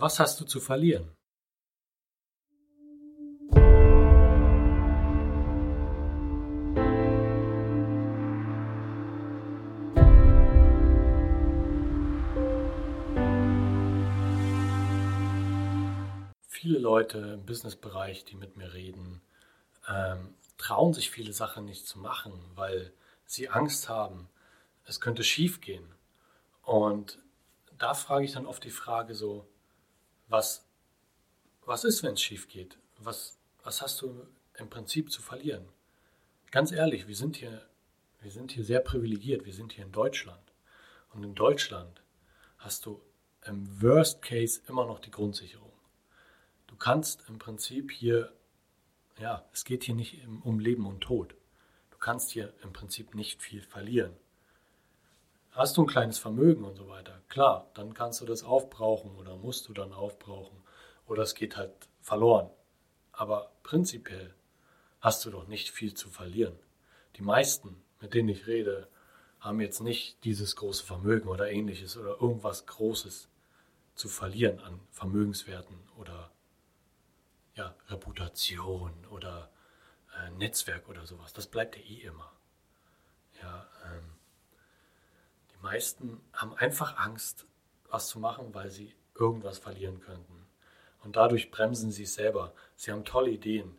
Was hast du zu verlieren? Viele Leute im Businessbereich, die mit mir reden, ähm, trauen sich viele Sachen nicht zu machen, weil sie Angst haben, es könnte schief gehen. Und da frage ich dann oft die Frage so, was, was ist, wenn es schief geht? Was, was hast du im Prinzip zu verlieren? Ganz ehrlich, wir sind hier, wir sind hier sehr privilegiert, wir sind hier in Deutschland. Und in Deutschland hast du im Worst Case immer noch die Grundsicherung. Du kannst im Prinzip hier, ja, es geht hier nicht um Leben und Tod. Du kannst hier im Prinzip nicht viel verlieren. Hast du ein kleines Vermögen und so weiter, klar, dann kannst du das aufbrauchen oder musst du dann aufbrauchen oder es geht halt verloren. Aber prinzipiell hast du doch nicht viel zu verlieren. Die meisten, mit denen ich rede, haben jetzt nicht dieses große Vermögen oder ähnliches oder irgendwas Großes zu verlieren an Vermögenswerten oder ja, Reputation oder äh, Netzwerk oder sowas. Das bleibt ja eh immer. Ja, ähm, meisten haben einfach Angst, was zu machen, weil sie irgendwas verlieren könnten. Und dadurch bremsen sie es selber. Sie haben tolle Ideen,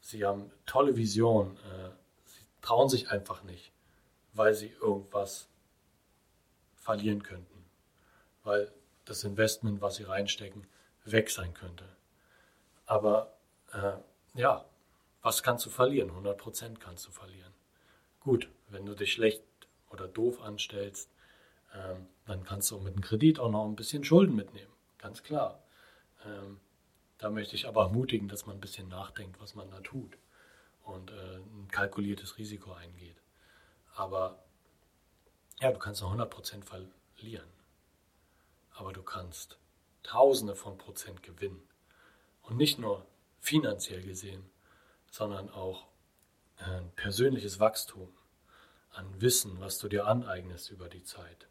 sie haben tolle Visionen, äh, sie trauen sich einfach nicht, weil sie irgendwas verlieren könnten. Weil das Investment, was sie reinstecken, weg sein könnte. Aber äh, ja, was kannst du verlieren? 100% kannst du verlieren. Gut, wenn du dich schlecht oder doof anstellst, ähm, dann kannst du mit einem Kredit auch noch ein bisschen Schulden mitnehmen. Ganz klar. Ähm, da möchte ich aber ermutigen, dass man ein bisschen nachdenkt, was man da tut und äh, ein kalkuliertes Risiko eingeht. Aber ja, du kannst noch 100% verlieren. Aber du kannst Tausende von Prozent gewinnen. Und nicht nur finanziell gesehen, sondern auch ein persönliches Wachstum an Wissen, was du dir aneignest über die Zeit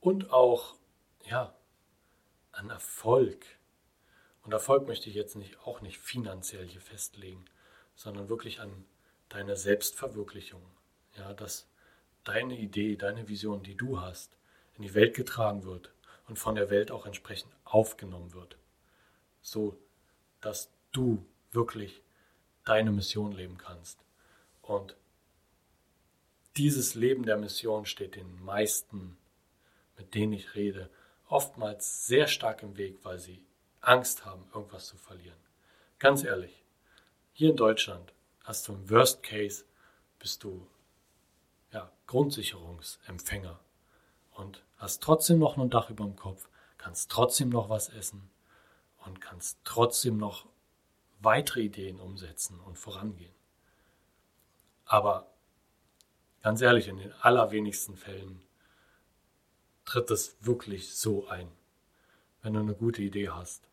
und auch ja, an Erfolg. Und Erfolg möchte ich jetzt nicht, auch nicht finanziell hier festlegen, sondern wirklich an deine Selbstverwirklichung. Ja, dass deine Idee, deine Vision, die du hast, in die Welt getragen wird und von der Welt auch entsprechend aufgenommen wird. So, dass du wirklich deine Mission leben kannst. Und dieses Leben der Mission steht den meisten mit denen ich rede, oftmals sehr stark im Weg, weil sie Angst haben, irgendwas zu verlieren. Ganz ehrlich, hier in Deutschland hast du im Worst Case, bist du ja, Grundsicherungsempfänger und hast trotzdem noch ein Dach über dem Kopf, kannst trotzdem noch was essen und kannst trotzdem noch weitere Ideen umsetzen und vorangehen. Aber ganz ehrlich, in den allerwenigsten Fällen tritt es wirklich so ein. Wenn du eine gute Idee hast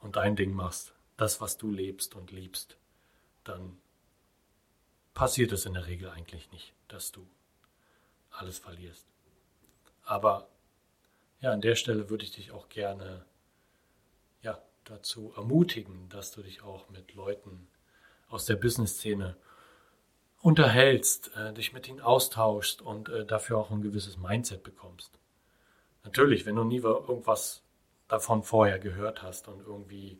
und dein Ding machst, das, was du lebst und liebst, dann passiert es in der Regel eigentlich nicht, dass du alles verlierst. Aber ja, an der Stelle würde ich dich auch gerne ja, dazu ermutigen, dass du dich auch mit Leuten aus der Business-Szene unterhältst, äh, dich mit ihnen austauschst und äh, dafür auch ein gewisses Mindset bekommst. Natürlich, wenn du nie irgendwas davon vorher gehört hast und irgendwie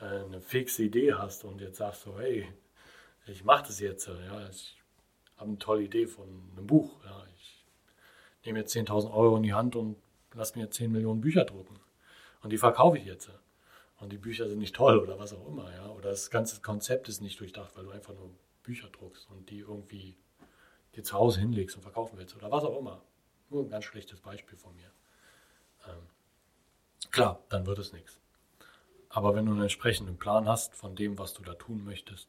äh, eine fixe Idee hast und jetzt sagst du, hey, ich mache das jetzt, ja, ich habe eine tolle Idee von einem Buch, ja, ich nehme jetzt 10.000 Euro in die Hand und lass mir 10 Millionen Bücher drucken und die verkaufe ich jetzt. Und die Bücher sind nicht toll oder was auch immer, ja, oder das ganze Konzept ist nicht durchdacht, weil du einfach nur Bücher druckst und die irgendwie dir zu Hause hinlegst und verkaufen willst oder was auch immer. Nur ein ganz schlechtes Beispiel von mir ähm, klar, dann wird es nichts. Aber wenn du einen entsprechenden Plan hast von dem, was du da tun möchtest,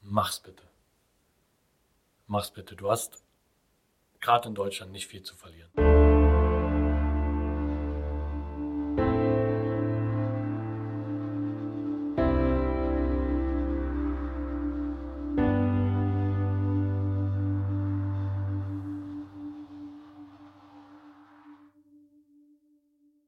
mach's bitte. Mach's bitte. Du hast gerade in Deutschland nicht viel zu verlieren.